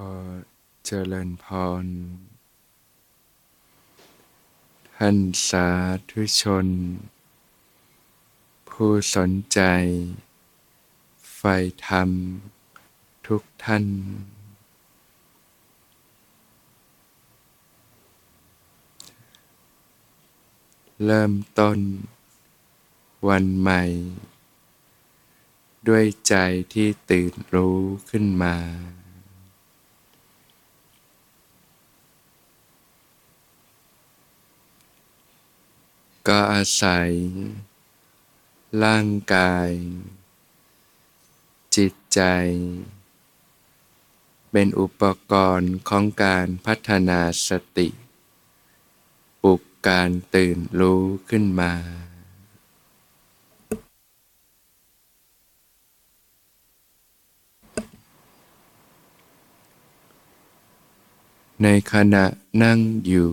อเจริญพร ท่านสาธุชน ผู้สนใจใฝ่ธรรมทุกท่านเริ่มต้น วันใหม่ ด้วยใจที่ตื่นรู้ขึ้นมา ก็อาศัย ร่างกาย จิตใจ เป็นอุปกรณ์ของการพัฒนาสติปลุกการตื่นรู้ขึ้นมาในขณะนั่งอยู่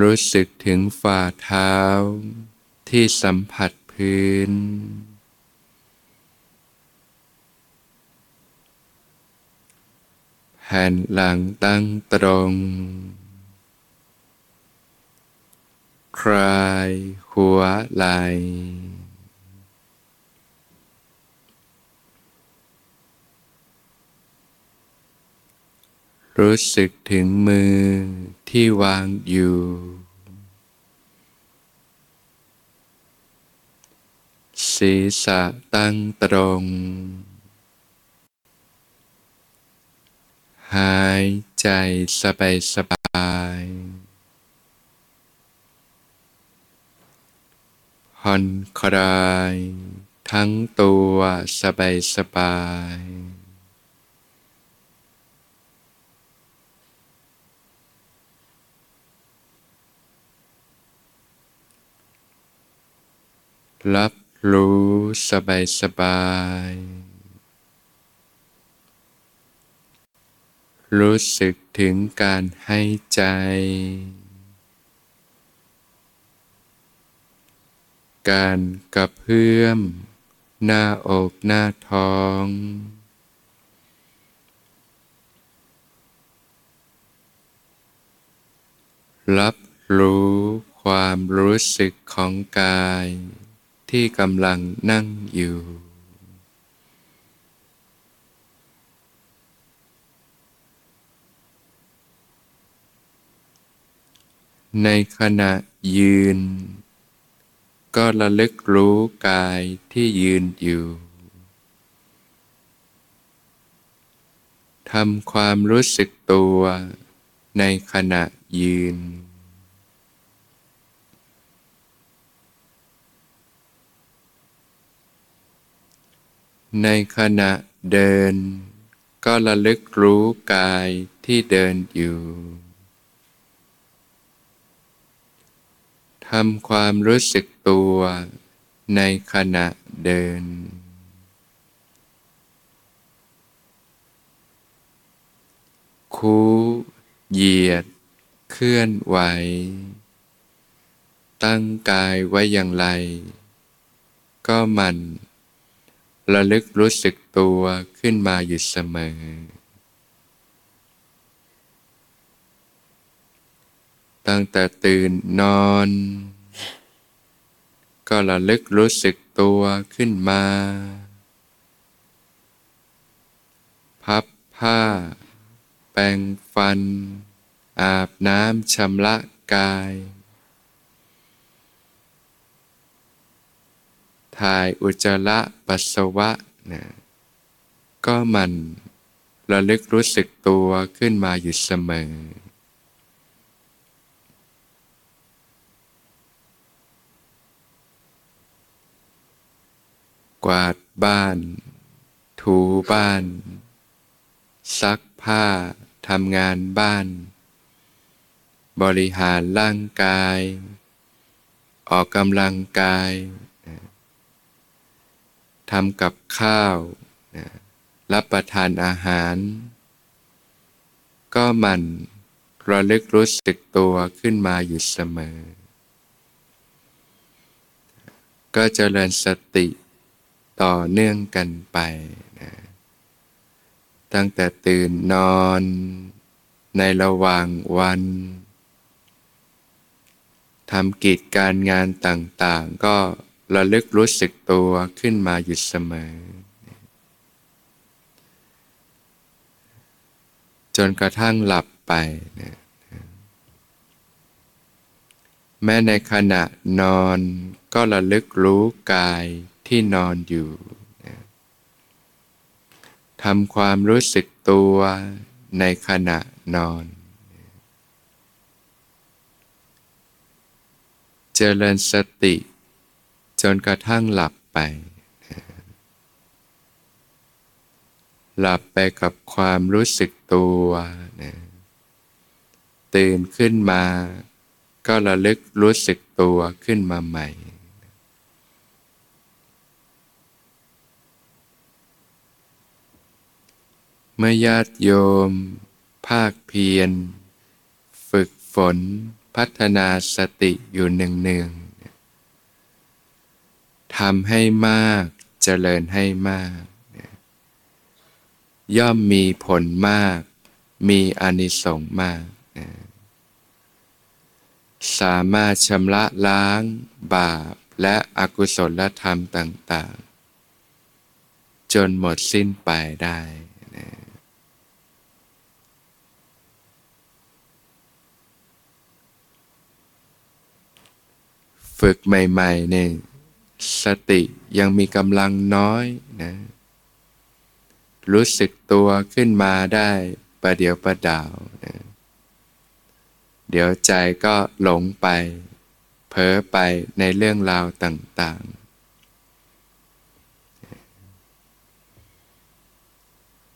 รู้สึกถึงฝ่าเท้า ที่สัมผัสพื้น แผ่นหลังตั้งตรง คลายหัวไหล รู้สึกถึงมือที่วางอยู่ ศีรษะตั้งตรง หายใจสบายสบายผ่อนคลาย ทั้งตัวสบายสบาย รับรู้สบายสบาย รู้สึกถึงการให้ใจ การกระเพื่อม หน้าอกหน้าท้อง รับรู้ความรู้สึกของกาย ที่กำลังนั่งอยู่ ในขณะยืน ก็ระลึกรู้กายที่ยืนอยู่ทำความรู้สึกตัวในขณะยืน ในขณะเดิน ก็ระลึกรู้กายที่เดินอยู่ทำความรู้สึกตัวในขณะเดิน คูเหยียด เคลื่อนไหว ตั้งกายไว้อย่างไร ก็มัน ระลึกรู้สึกตัวขึ้นมาอยู่เสมอ ตั้งแต่ตื่นนอน ก็ระลึกรู้สึกตัวขึ้นมา พับผ้า แปรงฟัน อาบน้ำชำระกาย ถ่ายอุจจาระปัสสาวะนะก็มันระลึกรู้สึกตัวขึ้นมาอยู่เสมอ กวาดบ้าน ถูบ้าน ซักผ้าทำงานบ้าน บริหารร่างกาย ออกกำลังกาย ทำกับข้าวรับประทานอาหาร ก็มันระลึกรู้สึกตัวขึ้นมาอยู่เสมอ ก็จเจริญสติต่อเนื่องกันไปนะตั้งแต่ตื่นนอนในระหว่างวันทำกิจการงานต่างๆ ก็ ระลึกรู้สึกตัวขึ้นมาอยู่เสมอ จนกระทั่งหลับไปนะแม้ในขณะนอนก็ระลึกรู้กายที่นอนอยู่ทำความรู้สึกตัวในขณะนอนเจริญสติ จนกระทั่งหลับไป หลับไปกับความรู้สึกตัวตื่นขึ้นมาก็ระลึกรู้สึกตัวขึ้นมาใหม่ เมื่อญาติโยม ภาคเพียร ฝึกฝน พัฒนาสติอยู่หนึ่งๆ ทำให้มากเจริญให้มาก ย่อมมีผลมาก มีอนิสงส์มาก สามารถชำระล้าง บาปและอกุศลธรรมต่าง ๆ จนหมดสิ้นไปได้ฝึกใหม่ๆเนี่ย สติยังมีกำลังน้อยนะ รู้สึกตัวขึ้นมาได้ประเดี๋ยวประดาวนะเดี๋ยวใจก็หลงไป เพ้อไปในเรื่องราวต่าง ๆ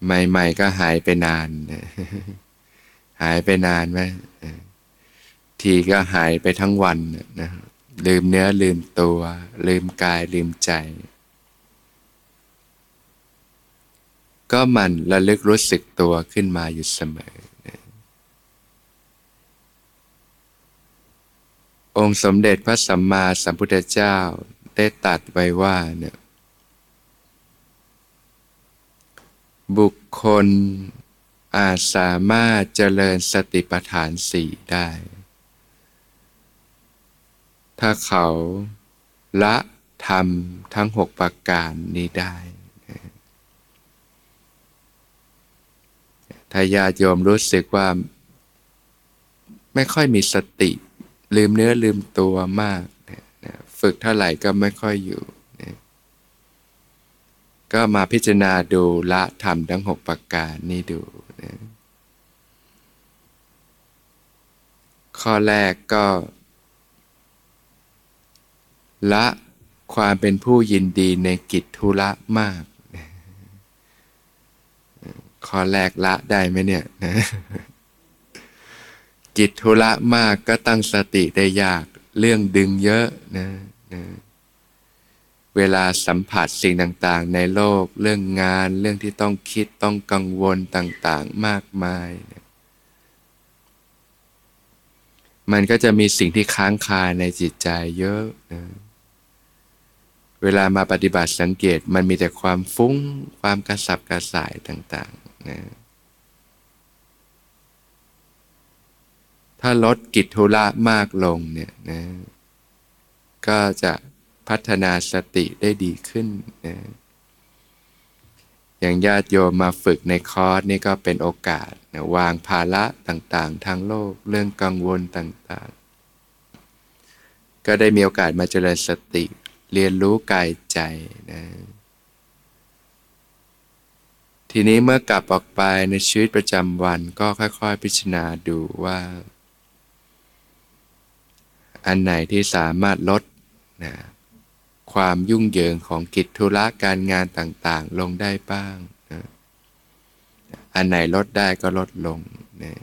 ใหม่ ๆ ก็หายไปนานหายไปนานไหมทีก็หายไปทั้งวันนะ ลืมเนื้อลืมตัว ลืมกายลืมใจ ก็มันระลึกรู้สึกตัวขึ้นมาอยู่เสมอ องค์สมเด็จพระสัมมาสัมพุทธเจ้าได้ตัดไว้ว่าเนี่ยบุคคลอาจสามารถเจริญสติปัฏฐานสี่ได้ ถ้าเขาละทำทั้งหกประการนี้ได้ ถ้าญาติโยมรู้สึกว่า ไม่ค่อยมีสติ ลืมเนื้อลืมตัวมาก ฝึกเท่าไหร่ก็ไม่ค่อยอยู่ ก็มาพิจารณาดูละธรรมทั้งหกประการนี้ดู ข้อแรกก็ ละความเป็นผู้ยินดีในกิจธุระมาก ข้อแรกละได้ไหมเนี่ยนะจิตธุระมากก็ตั้งสติได้ยาก เรื่องดึงเยอะนะนะเวลาสัมผัสสิ่งต่างๆ ในโลก เรื่องงานเรื่องที่ต้องคิดต้องกังวลต่างๆมากมายนะมันก็จะมีสิ่งที่ค้างคาในจิตใจเยอะนะ เวลามาปฏิบัติสังเกตมันมีแต่ความฟุ้ง ความกระสับกระส่ายต่างๆนะถ้าลดกิจธุระมากลงเนี่ยนะก็จะพัฒนาสติได้ดีขึ้นนะอย่างญาติโยมมาฝึกในคอร์สนี่ก็เป็นโอกาสนะวางภาระต่างๆ ทางโลกเรื่องกังวลต่างๆ ก็ได้มีโอกาสมาเจริญสติ เรียนรู้กายใจนะทีนี้เมื่อกลับออกไปในชีวิตประจำวันก็ค่อย ๆ พิจารณาดูว่า อันไหนที่สามารถลดนะความยุ่งเหยิงของกิจธุระการงานต่างๆ ลงได้บ้างนะอันไหนลดได้ก็ลดลงนะ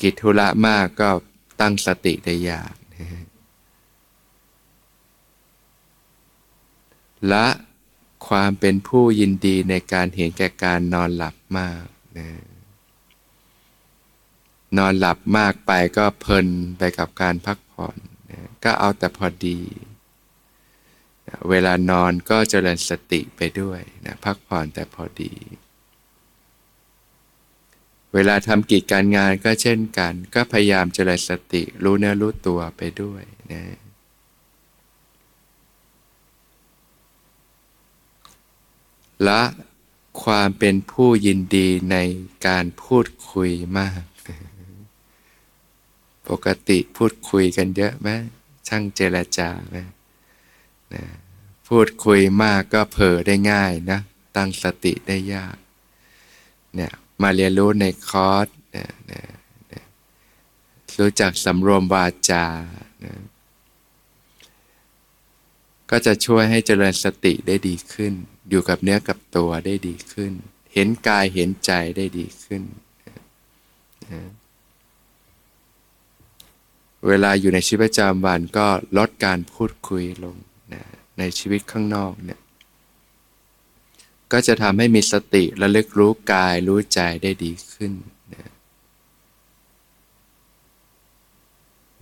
กิจธุระมากก็ตั้งสติได้ยากนะ ละความเป็นผู้ยินดีในการเห็นแก่การนอนหลับมากนะนอนหลับมากไปก็เพลินไปกับการพักผ่อนนะก็เอาแต่พอดีนะเวลานอนก็เจริญสติไปด้วยนะพักผ่อนแต่พอดี เวลาทำกิจการงานก็เช่นกัน ก็พยายามเจริญสติรู้เนื้อรู้ตัวไปด้วยนะ ละความเป็นผู้ยินดีในการพูดคุยมาก ปกติพูดคุยกันเยอะไหมช่างเจรจาไหมนะพูดคุยมากก็เผลอได้ง่ายนะ ตั้งสติได้ยาก เนี่ยมาเรียนรู้ในคอร์สนี่ยเนี่ยรู้จักสำรวมวาจานะก็จะช่วยให้เจริญสติได้ดีขึ้น อยู่กับเนื้อกับตัวได้ดีขึ้น เห็นกายเห็นใจได้ดีขึ้น เวลาอยู่ในชีวิตประจำวันก็ลดการพูดคุยลงนะในชีวิตข้างนอกเนี่ยก็จะทำให้มีสติระลึกรู้กายรู้ใจได้ดีขึ้นนะ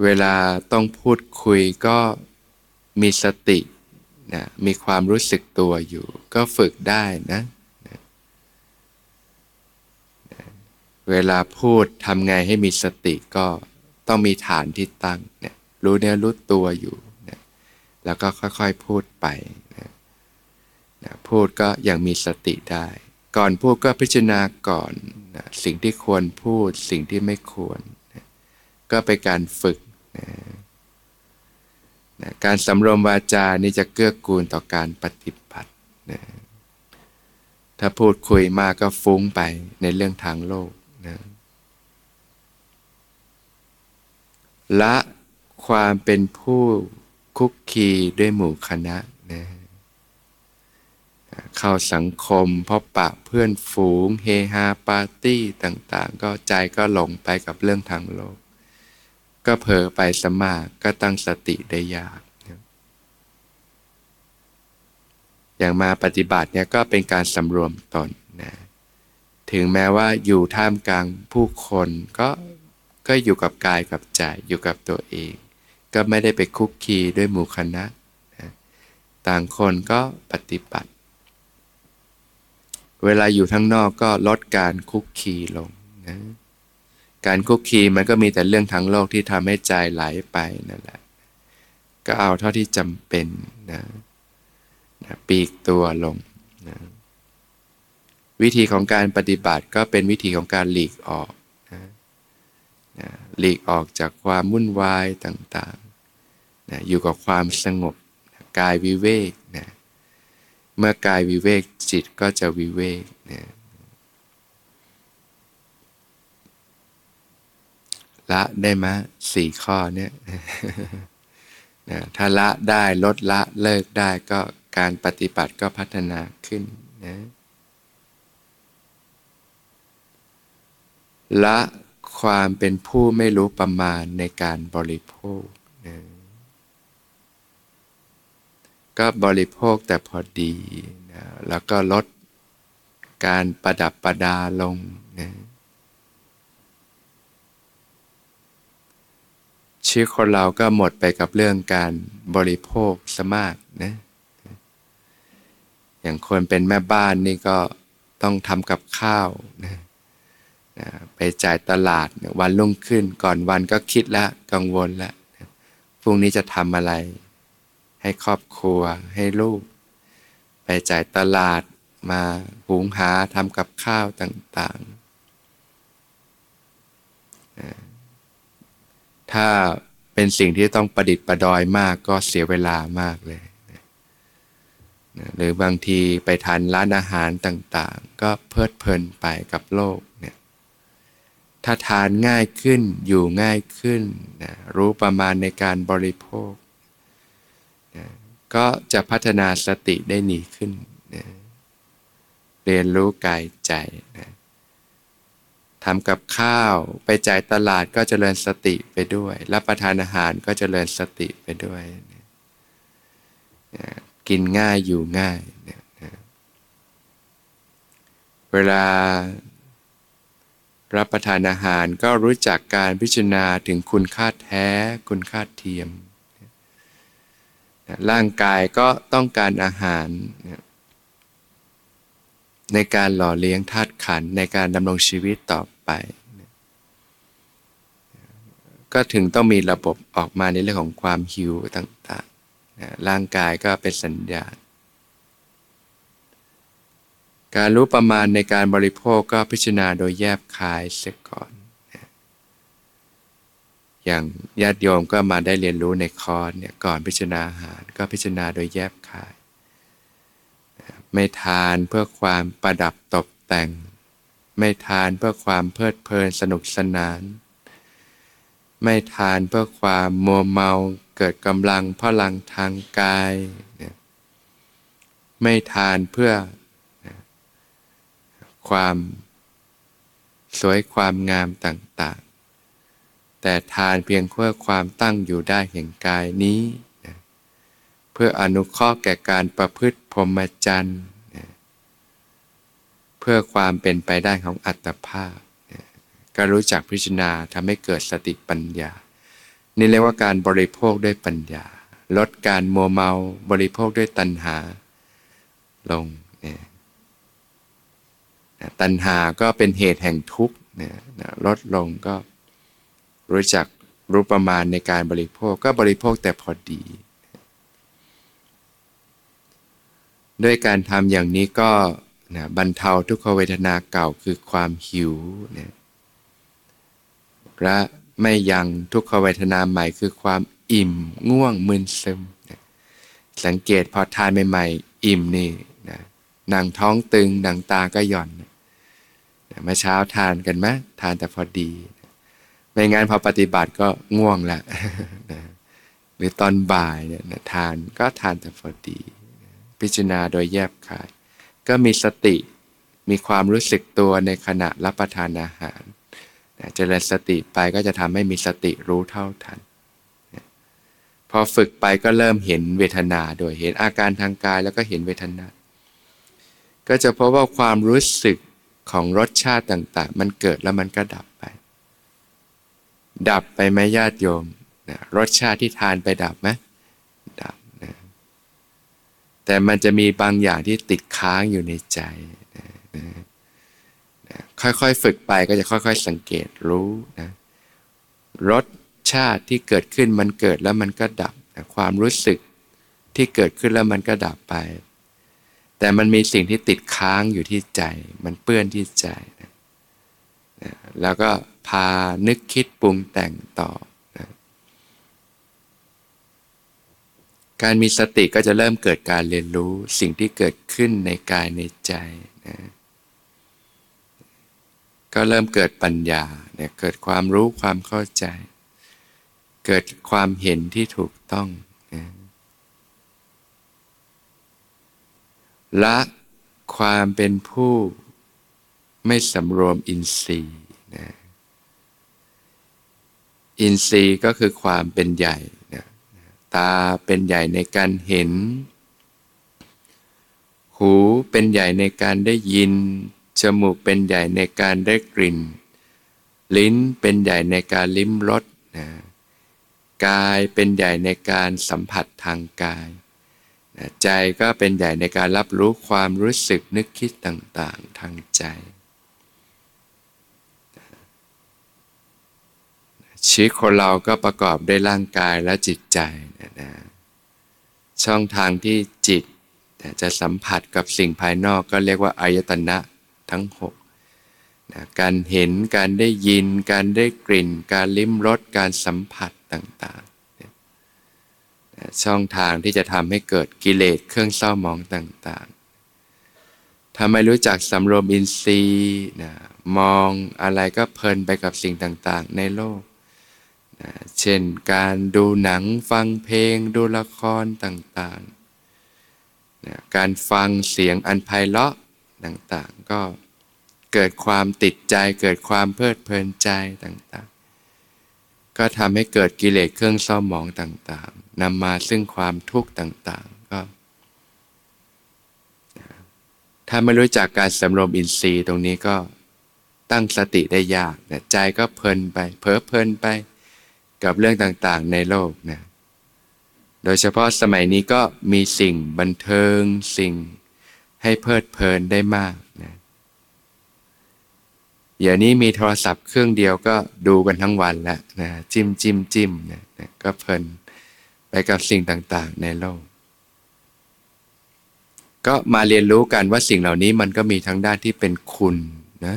เวลาต้องพูดคุยก็มีสติ นะมีความรู้สึกตัวอยู่ ก็ฝึกได้นะนะนะเวลาพูดทำไงให้มีสติก็ต้องมีฐานที่ตั้งนี่ยรู้เนื้อรู้ตัวอยู่นะแล้วก็ค่อยๆพูดไปนะนะพูดก็ยังมีสติได้ ก่อนพูดก็พิจารณาก่อนนะสิ่งที่ควรพูดสิ่งที่ไม่ควรนะก็เป็นการฝึกนะ นะการสำรวมวาจานี่จะเกื้อกูลต่อการปฏิบัตินะถ้าพูดคุยมากก็ฟุ้งไปในเรื่องทางโลกนะละความเป็นผู้คุกคีด้วยหมู่คณะนะเข้าสังคมพบปะเพื่อนฝูง เฮฮาปาร์ตี้ต่างๆ ก็ใจก็หลงไปกับเรื่องทางโลก ก็เผลอไปสมาก็ตั้งสติได้ยาก อย่างมาปฏิบัติเนี่ยก็เป็นการสำรวมตนนะถึงแม้ว่าอยู่ท่ามกลางผู้คนก็ก็อยู่กับกายกับใจอยู่กับตัวเอง ก็ไม่ได้ไปคุกคีด้วยหมู่คณะนะต่างคนก็ปฏิบัติ เวลาอยู่ทั้งนอกก็ลดการคุกคีลงนะ การคุกคีมันก็มีแต่เรื่องทั้งโลกที่ทำให้ใจไหลไปนั่นแหละ ก็เอาเท่าที่จำเป็นนะนะปีกตัวลงนะวิธีของการปฏิบัติก็เป็นวิธีของการหลีกออกนะนะหลีกออกจากความวุ่นวายต่างๆนะอยู่กับความสงบนะกายวิเวกนะเมื่อกายวิเวกจิตก็จะวิเวกนะ ละได้ไหมสี่ข้อเนี่ยนะถ้าละได้ลดละเลิกได้ก็การปฏิบัติก็พัฒนาขึ้นนะละความเป็นผู้ไม่รู้ประมาณในการบริโภคนะก็บริโภคแต่พอดีนะแล้วก็ลดการประดับประดาลงนะ ชีวิตคนเราก็หมดไปกับเรื่องการบริโภคสมากนะอย่างคนเป็นแม่บ้านนี่ก็ต้องทำกับข้าวนะนะไปจ่ายตลาดวันรุ่งขึ้นก่อนวันก็คิดแล้วกังวลแล้วพรุ่งนี้จะทำอะไร ให้ครอบครัวให้ลูก ไปจ่ายตลาดมาหุงหาทำกับข้าวต่างๆ ถ้าเป็นสิ่งที่ต้องประดิษฐ์ประดอยมากก็เสียเวลามากเลยนะหรือบางทีไปทานร้านอาหารต่างๆ ก็เพลิดเพลินไปกับโลกเนี่ยถ้าทานง่ายขึ้นอยู่ง่ายขึ้นนะรู้ประมาณในการบริโภคนะก็จะพัฒนาสติได้หนีขึ้นนะเรียนรู้กายใจนะ ทำกับข้าว ไปจ่ายตลาดก็เจริญสติไปด้วย รับประทานอาหารก็เจริญสติไปด้วย กินง่ายอยู่ง่าย เวลารับประทานอาหารก็รู้จักการพิจารณาถึงคุณค่าแท้ คุณค่าเทียม ร่างกายก็ต้องการอาหาร ในการหล่อเลี้ยงธาตุขันในการดำรงชีวิตต่อ ไป ก็ถึงต้องมีระบบออกมาในเรื่องของความหิวต่างๆร่างกายก็เป็นสัญญาณ การรู้ประมาณในการบริโภคก็พิจารณาโดยแยบคายเสียก่อนอย่างญาติโยมก็มาได้เรียนรู้ในคอร์สเนี่ยก่อนพิจารณาอาหาร ก็พิจารณาโดยแยบคายไม่ทานเพื่อความประดับตกแต่ง ไม่ทานเพื่อความเพลิดเพลินสนุกสนาน ไม่ทานเพื่อความมัวเมาเกิดกำลังพลังทางกาย ไม่ทานเพื่อความสวยความงามต่างๆ แต่ทานเพียงเพื่อความตั้งอยู่ได้แห่งกายนี้ เพื่ออนุเคราะห์แก่การประพฤติพรหมจรรย์ พื่อความเป็นไปได้ของอัตภาพ ก็รู้จักพิจารณาทำให้เกิดสติปัญญา นี่เรียกว่าการบริโภคด้วยปัญญา ลดการโมเมาบริโภคด้วยตัณหาลงเนี่ยตัณหาก็เป็นเหตุแห่งทุกข์ลดลงก็รู้จักรู้ประมาณในการบริโภคก็บริโภคแต่พอดี ด้วยการทำอย่างนี้ก็ นะบรรเทาทุกขเวทนาเก่าคือความหิวนะและไม่ยังทุกขเวทนาใหม่คือความอิ่มง่วงมึนซึมนะสังเกตพอทานใหม่ๆอิ่มนี่นะหนังท้องตึงหนังตาก็หย่อนเมื่อเช้าทานกันไหมทานแต่พอดีไม่งั้นพอปฏิบัติก็ง่วงละหรือตอนบ่ายเนี่ยทานก็ทานแต่พอดี พิจารณาโดยแยบคาย ก็มีสติ มีความรู้สึกตัวในขณะรับประทานอาหารเจริญสติไปก็จะทำให้มีสติรู้เท่าทัน พอฝึกไปก็เริ่มเห็นเวทนาโดยเห็นอาการทางกายแล้วก็เห็นเวทนา ก็จะพบว่าความรู้สึกของรสชาติต่าง ๆ มันเกิดแล้วมันก็ดับไป ดับไปไหมญาติโยมนะรสชาติที่ทานไปดับไหม แต่มันจะมีบางอย่างที่ติดค้างอยู่ในใจนะค่อยๆฝึกไปก็จะค่อยๆสังเกตรู้นะรสชาติที่เกิดขึ้นมันเกิดแล้วมันก็ดับนะความรู้สึกที่เกิดขึ้นแล้วมันก็ดับไป แต่มันมีสิ่งที่ติดค้างอยู่ที่ใจ มันเปื้อนที่ใจนะนะแล้วก็พานึกคิดปรุงแต่งต่อนะ การมีสติก็จะเริ่มเกิดการเรียนรู้สิ่งที่เกิดขึ้นในกายในใจนะก็เริ่มเกิดปัญญาเนี่ยเกิดความรู้ความเข้าใจ เกิดความเห็นที่ถูกต้องละความเป็นผู้ไม่สำรวมอินทรีย์นะอินทรีย์ก็คือความเป็นใหญ่ ตาเป็นใหญ่ในการเห็น หูเป็นใหญ่ในการได้ยิน จมูกเป็นใหญ่ในการได้กลิ่น ลิ้นเป็นใหญ่ในการลิ้มรสนะกายเป็นใหญ่ในการสัมผัสทางกายใจก็เป็นใหญ่ในการรับรู้ความรู้สึกนึกคิดต่างๆทางใจ ชีวิตคนเราก็ประกอบด้วยร่างกายและจิตใจ นะช่องทางที่จิตจะสัมผัสกับสิ่งภายนอกก็เรียกว่าอายตนะทั้งหกนะการเห็นการได้ยิน การได้กลิ่น การลิ้มรสการสัมผัสต่างๆช่องทางที่จะทำให้เกิดกิเลสเครื่องเศร้ามองต่างๆถ้าไม่รู้จักสำรวมอินทรีย์นะมองอะไรก็เพลินไปกับสิ่งต่างๆ ในโลก นะเช่นการดูหนังฟังเพลงดูละครต่างๆนะการฟังเสียงอันไพเราะต่างๆ ก็เกิดความติดใจเกิดความเพลิดเพลินใจต่างๆ ก็ทำให้เกิดกิเลสเครื่องเศร้าหมองต่างๆนำมาซึ่งความทุกข์ต่างๆก็ถ้าไม่รู้จักการสำรวมอินทรีย์ตรงนี้ก็ตั้งสติได้ยากนะใจก็เพลินไปเพ้อเพลินไป กับเรื่องต่างๆในโลกนะโดยเฉพาะสมัยนี้ก็มีสิ่งบันเทิงสิ่งให้เพลิดเพลินได้มากนะอย่างนี้มีโทรศัพท์เครื่องเดียวก็ดูกันทั้งวันแล้วนะจิ้มจิ้มจิ้มนะนะก็เพลินไปกับสิ่งต่างๆในโลก ก็มาเรียนรู้กันว่าสิ่งเหล่านี้มันก็มีทั้งด้านที่เป็นคุณนะ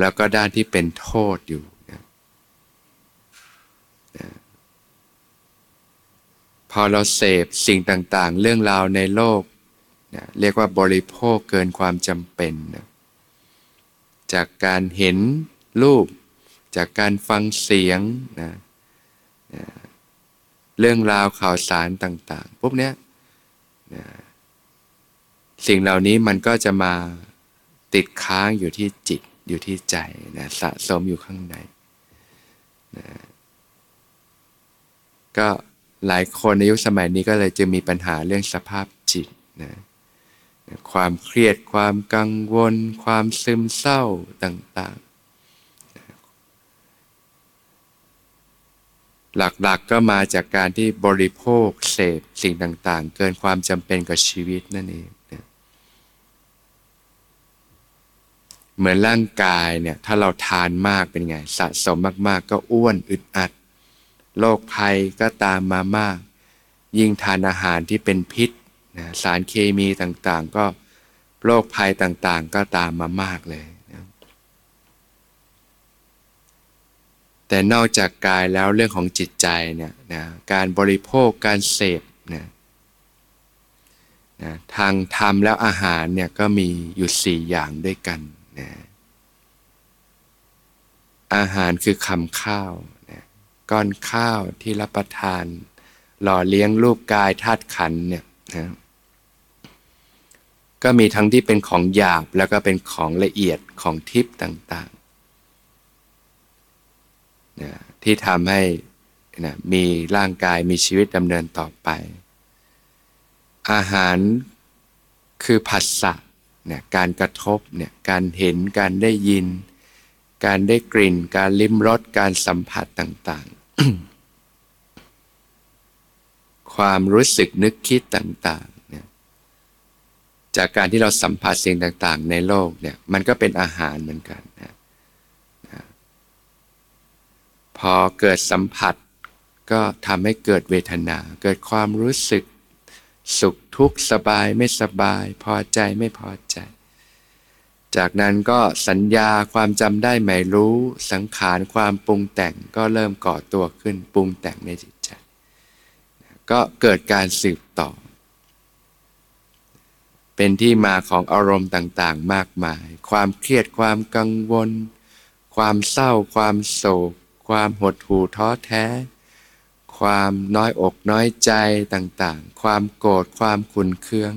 แล้วก็ด้านที่เป็นโทษอยู่นะนะ พอเราเสพสิ่งต่างๆ เรื่องราวในโลกนะเรียกว่าบริโภคเกินความจำเป็นนะจากการเห็นรูป จากการฟังเสียงนะนะเรื่องราวข่าวสารต่างๆ พวกเนี้ยนะสิ่งเหล่านี้มันก็จะมาติดค้างอยู่ที่จิตอยู่ที่ใจนะสะสมอยู่ข้างในนะก็ หลายคนในยุคสมัยนี้ก็เลยจะมีปัญหาเรื่องสภาพจิตนะความเครียดความกังวล ความซึมเศร้าต่างๆ หลักๆกก็มาจากการที่บริโภคเสพสิ่งต่างๆ เกินความจำเป็นกับชีวิตนั่นเองเหมือนร่างกายเนี่ยถ้าเราทานมากเป็นไง สะสมมากๆ ก็อ้วนอึดอัด โรคภัยก็ตามมามาก ยิ่งทานอาหารที่เป็นพิษนะสารเคมีต่างๆ ก็โรคภัยต่างๆ ก็ตามมามากเลยนะแต่นอกจากกายแล้วเรื่องของจิตใจเนี่ยนะการบริโภคการเสพนะนะทางธรรมแล้วอาหารเนี่ยก็มีอยู่สี่อย่างด้วยกันนะอาหารคือคำข้าว ก้อนข้าวที่รับประทาน หล่อเลี้ยงรูปกายธาตุขันเนี่ยนะก็มีทั้งที่เป็นของหยาบแล้วก็เป็นของละเอียดของทิพย์ต่างๆนะที่ทำให้นะมีร่างกายมีชีวิตดำเนินต่อไป อาหารคือผัสสะเนี่ยการกระทบเนี่ยการเห็นการได้ยิน การได้กลิ่น การลิ้มรสการสัมผัสต่างๆ ความรู้สึกนึกคิดต่างๆเนี่ยจากการที่เราสัมผัสสิ่งต่างๆ ในโลกเนี่ยมันก็เป็นอาหารเหมือนกันนะนะพอเกิดสัมผัสก็ทำให้เกิดเวทนา เกิดความรู้สึก สุขทุกข์สบายไม่สบาย พอใจไม่พอใจ จากนั้นก็สัญญาความจำได้หมายรู้ สังขารความปรุงแต่งก็เริ่มก่อตัวขึ้นปรุงแต่งในจิตใจ ก็เกิดการสืบต่อ เป็นที่มาของอารมณ์ต่างๆ มากมาย ความเครียดความกังวล ความเศร้า ความโศก ความหดหู่ท้อแท้ ความน้อยอกน้อยใจต่างๆ ความโกรธความขุนเคือง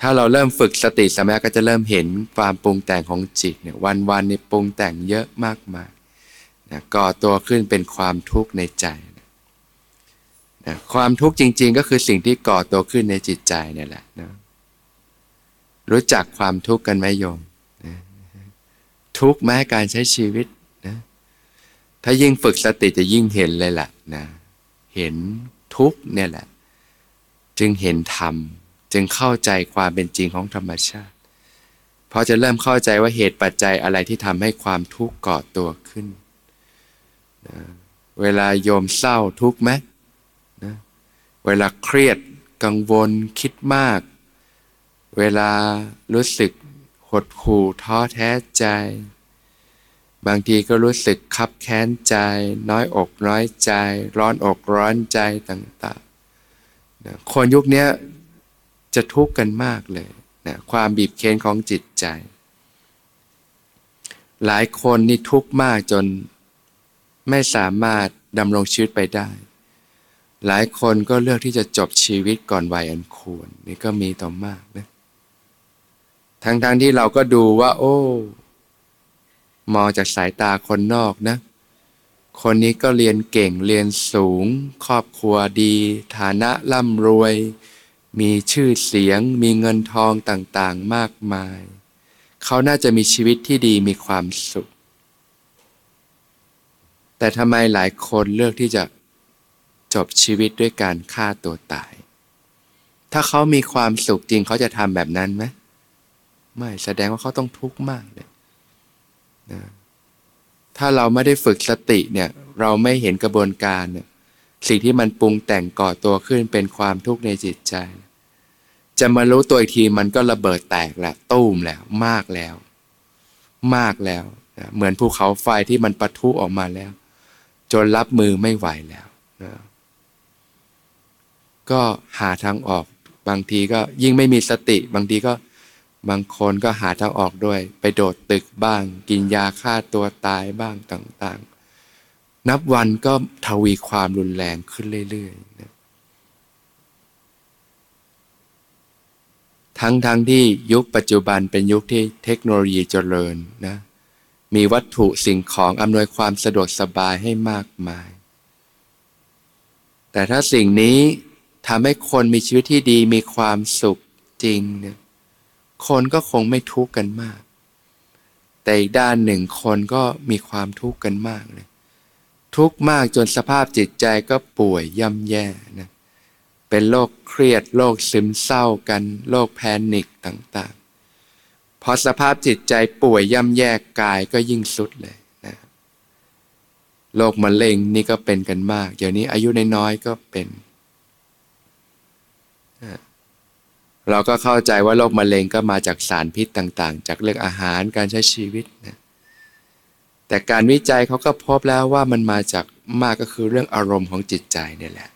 ถ้าเราเริ่มฝึกสติสมาก็จะเริ่มเห็นความปรุงแต่งของจิตเนี่ยวันๆนี่ปรุงแต่งเยอะมากมายนะก่อตัวขึ้นเป็นความทุกข์ในใจนะความทุกข์จริง ๆ ก็คือสิ่งที่ก่อตัวขึ้นในจิตใจเนี่ยแหละนะรู้จักความทุกข์กันไหมโยมนะทุกข์แม้การใช้ชีวิตนะถ้ายิ่งฝึกสติจะยิ่งเห็นเลยแหละนะเห็นทุกข์เนี่ยแหละ จึงเห็นธรรม จึงเข้าใจความเป็นจริงของธรรมชาติ เพอจะเริ่มเข้าใจว่าเหตุปัจจัยอะไรที่ทำให้ความทุกข์ก่อตัวขึ้นนะเวลาโยมเศร้าทุกข์ไหมนะเวลาเครียดกังวลคิดมาก เวลารู้สึกหดหู่ท้อแท้ใจ บางทีก็รู้สึกคับแค้นใจ น้อยอกน้อยใจ ร้อนอกร้อนใจต่างๆคนยุคนี้ จะทุกข์กันมากเลยนะความบีบเค้นของจิตใจ หลายคนนี่ทุกข์มากจนไม่สามารถดำรงชีวิตไปได้ หลายคนก็เลือกที่จะจบชีวิตก่อนวัยอันควรนี่ก็มีต่อมากนะทั้งๆทที่เราก็ดูว่า โอ้ มองจากสายตาคนนอกนะ คนนี้ก็เรียนเก่งเรียนสูง ครอบครัวดี ฐานะร่ำรวย มีชื่อเสียง มีเงินทองต่างๆมากมาย เขาน่าจะมีชีวิตที่ดีมีความสุข แต่ทำไมหลายคนเลือกที่จะจบชีวิตด้วยการฆ่าตัวตาย ถ้าเขามีความสุขจริงเขาจะทำแบบนั้นไหมไม่แสดงว่าเขาต้องทุกข์มากเลยนะถ้าเราไม่ได้ฝึกสติเนี่ยเราไม่เห็นกระบวนการเนี่ยสิ่งที่มันปรุงแต่งก่อตัวขึ้นเป็นความทุกข์ในจิตใจ จะมารู้ตัวอีกทีมันก็ระเบิดแตกแล้วตู้มแล้วมากแล้ว มากแล้วนะเหมือนภูเขาไฟที่มันปะทุออกมาแล้ว จนรับมือไม่ไหวแล้วนะก็หาทางออก บางทีก็ยิ่งไม่มีสติ บางทีก็บางคนก็หาทางออกด้วย ไปโดดตึกบ้าง กินยาฆ่าตัวตายบ้างต่าง ๆ นับวันก็ทวีความรุนแรงขึ้นเรื่อยๆนะ ทั้งๆทที่ยุคปัจจุบันเป็นยุคที่เทคโนโลยีเจริญนะ มีวัตถุสิ่งของอำนวยความสะดวกสบายให้มากมาย แต่ถ้าสิ่งนี้ทำให้คนมีชีวิตที่ดีมีความสุขจริงเนี่ยคนก็คงไม่ทุกข์กันมาก แต่อีกด้านหนึ่งคนก็มีความทุกข์กันมากเลย ทุกข์มากจนสภาพจิตใจก็ป่วยย่ำแย่นะ เป็นโรคเครียดโรคซึมเศร้ากันโรคแพนิคต่างๆ พอสภาพจิตใจป่วยย่ำแย่กายก็ยิ่งสุดเลยนะโรคมะเร็งนี่ก็เป็นกันมาก เดี๋ยวนี้อายุน้อยๆก็เป็นเราก็เข้าใจว่าโรคมะเร็งก็มาจากสารพิษต่างๆ จากเรื่องอาหารการใช้ชีวิตนะแต่การวิจัยเขาก็พบแล้วว่ามันมาจากมากก็คือเรื่องอารมณ์ของจิตใจนี่แหละ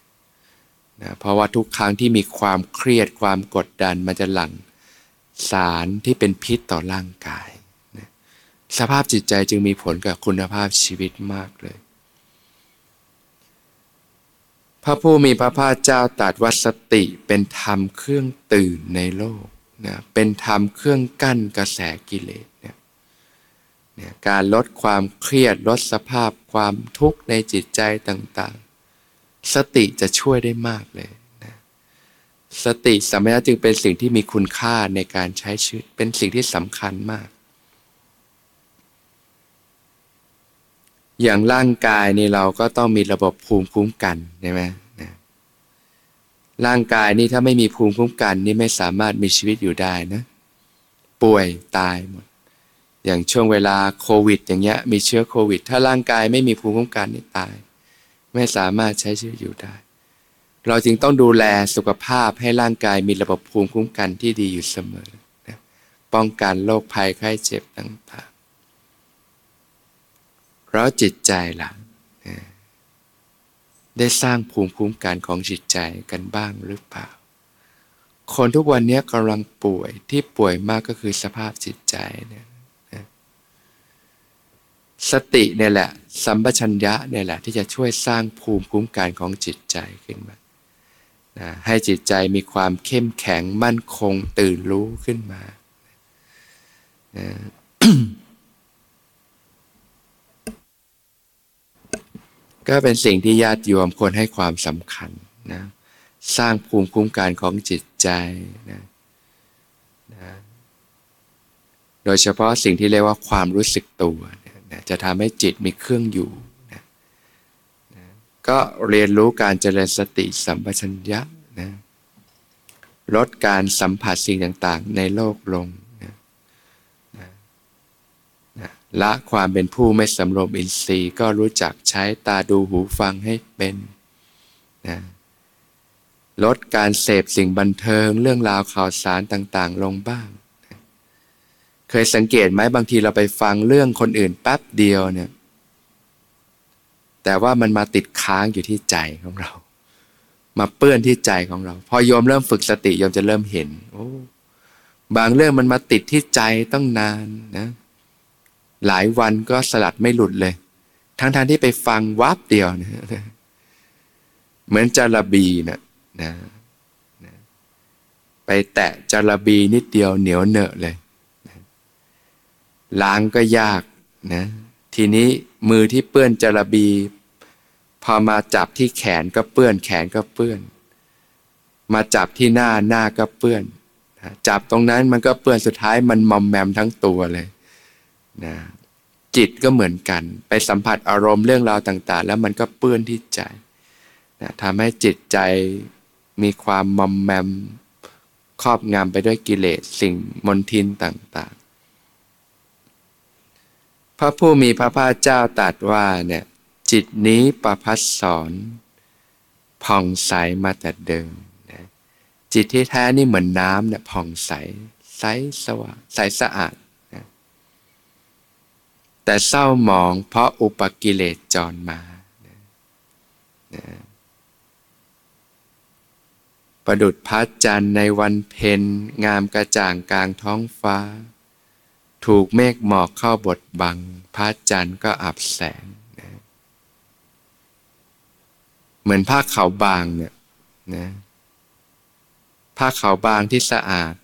นะเพราะว่าทุกครั้งที่มีความเครียดความกดดันมันจะหลั่งสารที่เป็นพิษต่อร่างกายนะสภาพจิตใจจึงมีผลกับคุณภาพชีวิตมากเลย พระผู้มีพระภาคเจ้าตรัสว่าสติเป็นธรรมเครื่องตื่นในโลกนะเป็นธรรมเครื่องกั้นกระแสกิเลสเนี่ยเนี่ยการลดความเครียดลดสภาพความทุกข์ในจิตใจต่างๆ สติจะช่วยได้มากเลยนะสติสัมปชัญญะจึงเป็นสิ่งที่มีคุณค่าในการใช้ชีวิตเป็นสิ่งที่สำคัญมาก อย่างร่างกายนี่เราก็ต้องมีระบบภูมิคุ้มกันใช่ไหมนะร่างกายนี่ถ้าไม่มีภูมิคุ้มกันนี่ไม่สามารถมีชีวิตอยู่ได้นะป่วยตายหมด อย่างช่วงเวลาโควิด อย่างเงี้ยมีเชื้อโควิด ถ้าร่างกายไม่มีภูมิคุ้มกันนี่ตาย ไม่สามารถใช้ชีวิตอยู่ได้ เราจึงต้องดูแลสุขภาพให้ร่างกายมีระบบภูมิคุ้มกันที่ดีอยู่เสมอนะป้องกันโรคภัยไข้เจ็บต่างแล้วจิตใจล่ะได้สร้างภูมิคุ้มกันของจิตใจกันบ้างหรือเปล่า คนทุกวันนี้กำลังป่วยที่ป่วยมากก็คือสภาพจิตใจเนี่ย สติเนี่ยแหละ สัมปชัญญะเนี่ยแหละ ที่จะช่วยสร้างภูมิคุ้มกันของจิตใจขึ้นมาให้จิตใจมีความเข้มแข็งมั่นคงตื่นรู้ขึ้นมาก็เป็นสิ่งที่ญาติโยมควรให้ความสำคัญนะสร้างภูมิคุ้มกันของจิตใจนะนะโดยเฉพาะสิ่งที่เรียกว่าความรู้สึกตัว นะจะทำให้จิตมีเครื่องอยู่นะนะก็เรียนรู้การเจริญสติสัมปชัญญะนะลดการสัมผัสสิ่งต่างๆ ในโลกลงละความเป็นผู้ไม่สำรวมอินทรีย์ก็รู้จักใช้ตาดูหูฟังให้เป็นนะลดการเสพสิ่งบันเทิงเรื่องราวข่าวสารต่างๆ ลงบ้าง เคยสังเกตไหมบางทีเราไปฟังเรื่องคนอื่นแป๊บเดียวเนี่ย แต่ว่ามันมาติดค้างอยู่ที่ใจของเรา มาเปื้อนที่ใจของเรา พอโยมเริ่มฝึกสติโยมจะเริ่มเห็น โอ้บางเรื่องมันมาติดที่ใจต้องนานนะ หลายวันก็สลัดไม่หลุดเลย ทั้งๆทที่ไปฟังวับเดียวนะเหมือนจาระบีนะนะนะไปแตะจาระบีนิดเดียวเหนียวเหนอะเลย ล้างก็ยากนะทีนี้มือที่เปื้อนจระบี พอมาจับที่แขนก็เปื้อนแขนก็เปื้อน มาจับที่หน้าหน้าก็เปื้อนจับตรงนั้นมันก็เปื้อนสุดท้ายมันมอมแมมทั้งตัวเลยนะจิตก็เหมือนกัน ไปสัมผัสอารมณ์เรื่องราวต่าง ๆ แล้วมันก็เปื้อนที่ใจนะทำให้จิตใจมีความมอมแมมครอบงำไปด้วยกิเลสสิ่งมนทินต่างๆ พระผู้มีพระภาคเจ้าตรัสว่าเนี่ยจิตนี้ประพัสสอนผ่องใสมาแต่เดิมนะจิตที่แท้นี่เหมือนน้ำเนี่ยผ่องใสใสสว่างใสสะอาดนะแต่เศร้าหมองเพราะอุปกิเลสจรมานะนะประดุดพระจันทร์ในวันเพ็ญงามกระจ่างกลางท้องฟ้า ถูกเมฆหมอกเข้าบดบัง พระจันทร์ก็อับแสงนะเหมือนผ้าขาวบางเนี่ยนะผ้าขาวบางที่สะอาด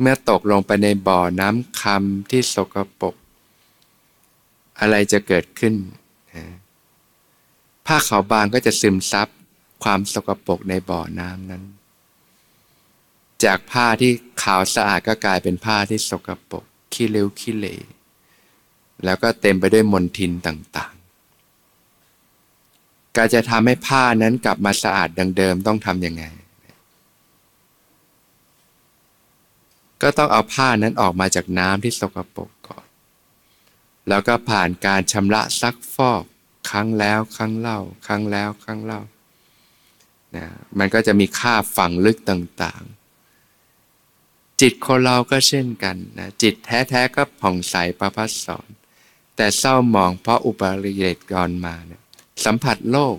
เมื่อตกลงไปในบ่อน้ำคำที่สกปรกอะไรจะเกิดขึ้นนะผ้าขาวบางก็จะซึมซับความสกปรกในบ่อน้ำนั้น จากผ้าที่ขาวสะอาดก็กลายเป็นผ้าที่สกปรก ขี้เร็วขี้เลแล้วก็เต็มไปด้วยมลทินต่างๆ การจะทำให้ผ้านั้นกลับมาสะอาดดังเดิมต้องทำยังไง ก็ต้องเอาผ้านั้นออกมาจากน้ำที่สกปรกก่อน แล้วก็ผ่านการชำระซักฟอกครั้งแล้วครั้งเล่า ครั้งแล้วครั้งเล่านะมันก็จะมีค่าฝังลึกต่างๆ จิตคนเราก็เช่นกันนะจิตแท้ๆก็ผ่องใสประพัสสอนแต่เศร้าหมองเพราะอุปาริเยตกรมาเนี่ยสัมผัสโลก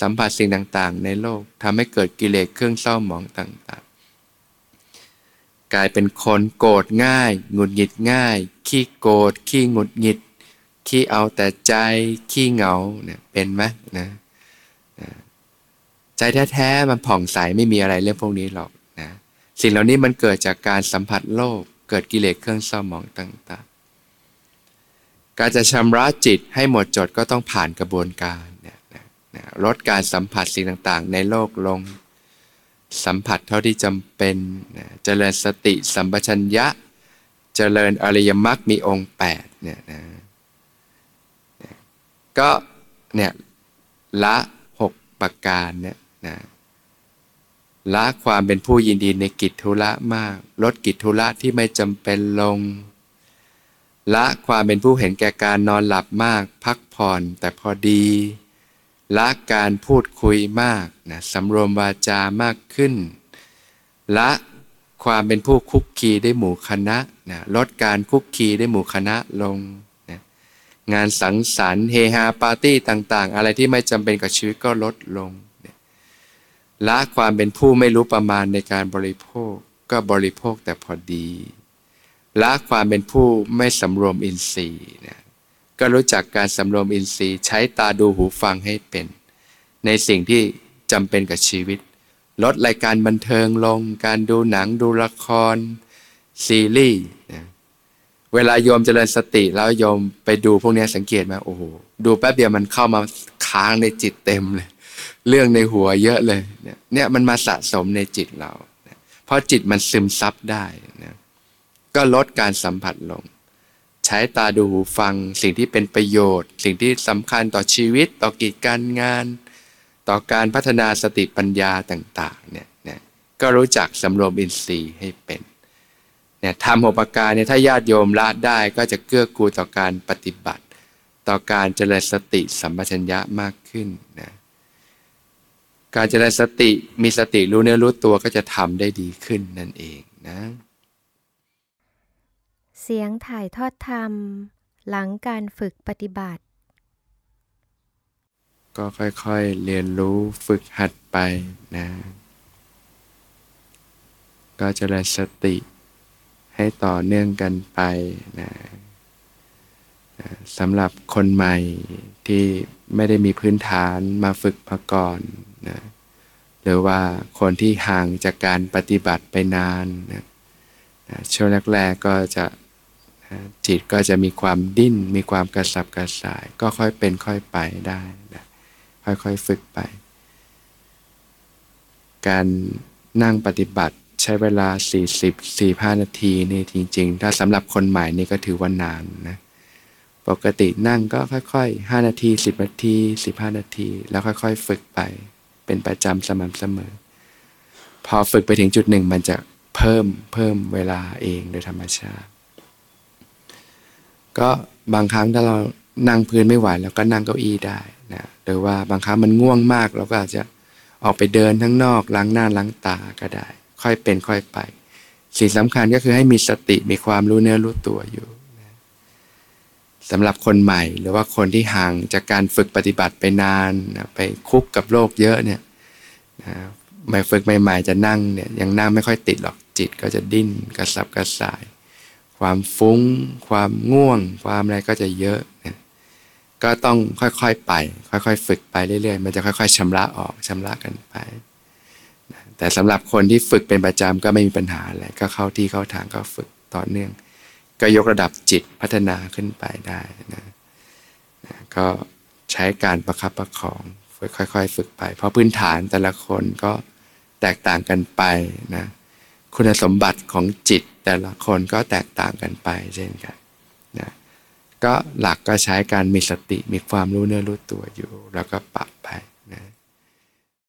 สัมผัสสิ่งต่างๆ ในโลกทำให้เกิดกิเลสเครื่องเศร้าหมองต่างๆ กลายเป็นคนโกรธง่ายหงุดหงิดง่าย ขี้โกรธขี้หงุดหงิดขี้เอาแต่ใจขี้เหงาเนี่ยเป็นไหมนะใจแท้ๆมันผ่องใสไม่มีอะไรเรื่องพวกนี้หรอก สิ่งเหล่านี้มันเกิดจากการสัมผัสโลกเกิดกิเลสเครื่องเศร้าหมองต่างๆ การจะชำระจิตให้หมดจดก็ต้องผ่านกระบวนการเนี่ยนะลดการสัมผัสสิ่งต่างๆ ในโลกลง สัมผัสเท่าที่จำเป็นนะเจริญสติสัมปชัญญะ เจริญอริยมรรคมีองค์8เนี่ยนะก็เนี่ยละหกประการเนี่ยนะ ละความเป็นผู้ยินดีในกิจธุระมาก ลดกิจธุระที่ไม่จำเป็นลง ละความเป็นผู้เห็นแก่การนอนหลับมาก พักผ่อนแต่พอดี ละการพูดคุยมากนะสำรวมวาจามากขึ้น ละความเป็นผู้คุกคีได้หมู่คณะนะลดการคุกคีได้หมู่คณะลงนะงานสังสรรค์เฮฮาปาร์ตี้ต่างๆ อะไรที่ไม่จำเป็นกับชีวิตก็ลดลง ละความเป็นผู้ไม่รู้ประมาณในการบริโภคก็บริโภคแต่พอดีละความเป็นผู้ไม่สำรวมอินทรีย์นะก็รู้จักการสำรวมอินทรีย์ ใช้ตาดูหูฟังให้เป็น ในสิ่งที่จำเป็นกับชีวิต ลดรายการบันเทิงลง การดูหนังดูละคร ซีรีส์นะเวลาโยมเจริญสติแล้วโยมไปดูพวกนี้สังเกตไหมโอ้โหดูแป๊บเดียวมันเข้ามาค้างในจิตเต็มเลย เรื่องในหัวเยอะเลยเนี่ยมันมาสะสมในจิตเราเพราะจิตมันซึมซับได้นะก็ลดการสัมผัสลง ใช้ตาดูหูฟังสิ่งที่เป็นประโยชน์ สิ่งที่สำคัญต่อชีวิต ต่อกิจการงาน ต่อการพัฒนาสติปัญญาต่างๆเนี่ยนะก็รู้จักสำรวมอินทรีย์ให้เป็นเนี่ยทำหกประการเนี่ยถ้าญาติโยมละได้ก็จะเกื้อกูลต่อการปฏิบัติ ต่อการเจริญสติสัมปชัญญะมากขึ้นนะ การเจริญสติมีสติรู้เนื้อรู้ตัวก็จะทำได้ดีขึ้นนั่นเองนะ เสียงถ่ายทอดธรรม หลังการฝึกปฏิบัติ ก็ค่อยๆเรียนรู้ฝึกหัดไปนะ ก็เจริญสติให้ต่อเนื่องกันไปนะสำหรับคนใหม่ที่ไม่ได้มีพื้นฐานมาฝึกมาก่อน นะหรือว่าคนที่ห่างจากการปฏิบัติไปนานนะนะช่วงแรกๆก็จะนะจิตก็จะมีความดิ้น มีความกระสับกระส่าย ก็ค่อยเป็นค่อยไปได้นะค่อยๆฝึกไป การนั่งปฏิบัติใช้เวลา 40 45 นาทีนี่จริง ๆ ถ้าสำหรับคนใหม่นี่ก็ถือว่านานนะปกตินั่งก็ค่อยๆ 5 นาที 10 นาที 15 นาที แล้วค่อยๆ ฝึกไป เป็นประจำสม่ำเสมอ พอฝึกไปถึงจุดหนึ่งมันจะเพิ่มเพิ่มเวลาเองโดยธรรมชาติ ก็บางครั้งถ้าเรานั่งพื้นไม่ไหวแล้วก็นั่งเก้าอี้ได้นะหรือว่าบางครั้งมันง่วงมากเราก็อาจจะออกไปเดินทั้งนอกล้างหน้าล้างตาก็ได้ ค่อยเป็นค่อยไป สิ่งสำคัญก็คือให้มีสติมีความรู้เนื้อรู้ตัวอยู่ สำหรับคนใหม่ หรือว่าคนที่ห่างจากการฝึกปฏิบัติไปนานไปคุกกับโลกเยอะเนี่ยนะใหม่ฝึกใหม่ๆจะนั่งเนี่ยยังนั่งไม่ค่อยติดหรอกจิตก็จะดิ้นกระสับกระส่าย ความฟุง้ง ความง่วง ความอะไรก็จะเยอะนะก็ต้องค่อยๆไป ค่อยๆ ฝึกไปเรื่อยๆ มันจะค่อย ๆชำระออกชำระกันไปนะแต่สำหรับคนที่ฝึกเป็นประจำก็ไม่มีปัญหาอะไรก็เข้าที่เข้าทางก็ฝึกต่อเนื่อง ก็ยกระดับจิตพัฒนาขึ้นไปได้นะก็ใช้การประคับประคองค่อยๆ ฝึกไป เพราะพื้นฐานแต่ละคนก็แตกต่างกันไปนะคุณสมบัติของจิตแต่ละคนก็แตกต่างกันไปเช่นกันนะก็หลักก็ใช้การมีสติมีความรู้เนื้อรู้ตัวอยู่ แล้วก็ปรับ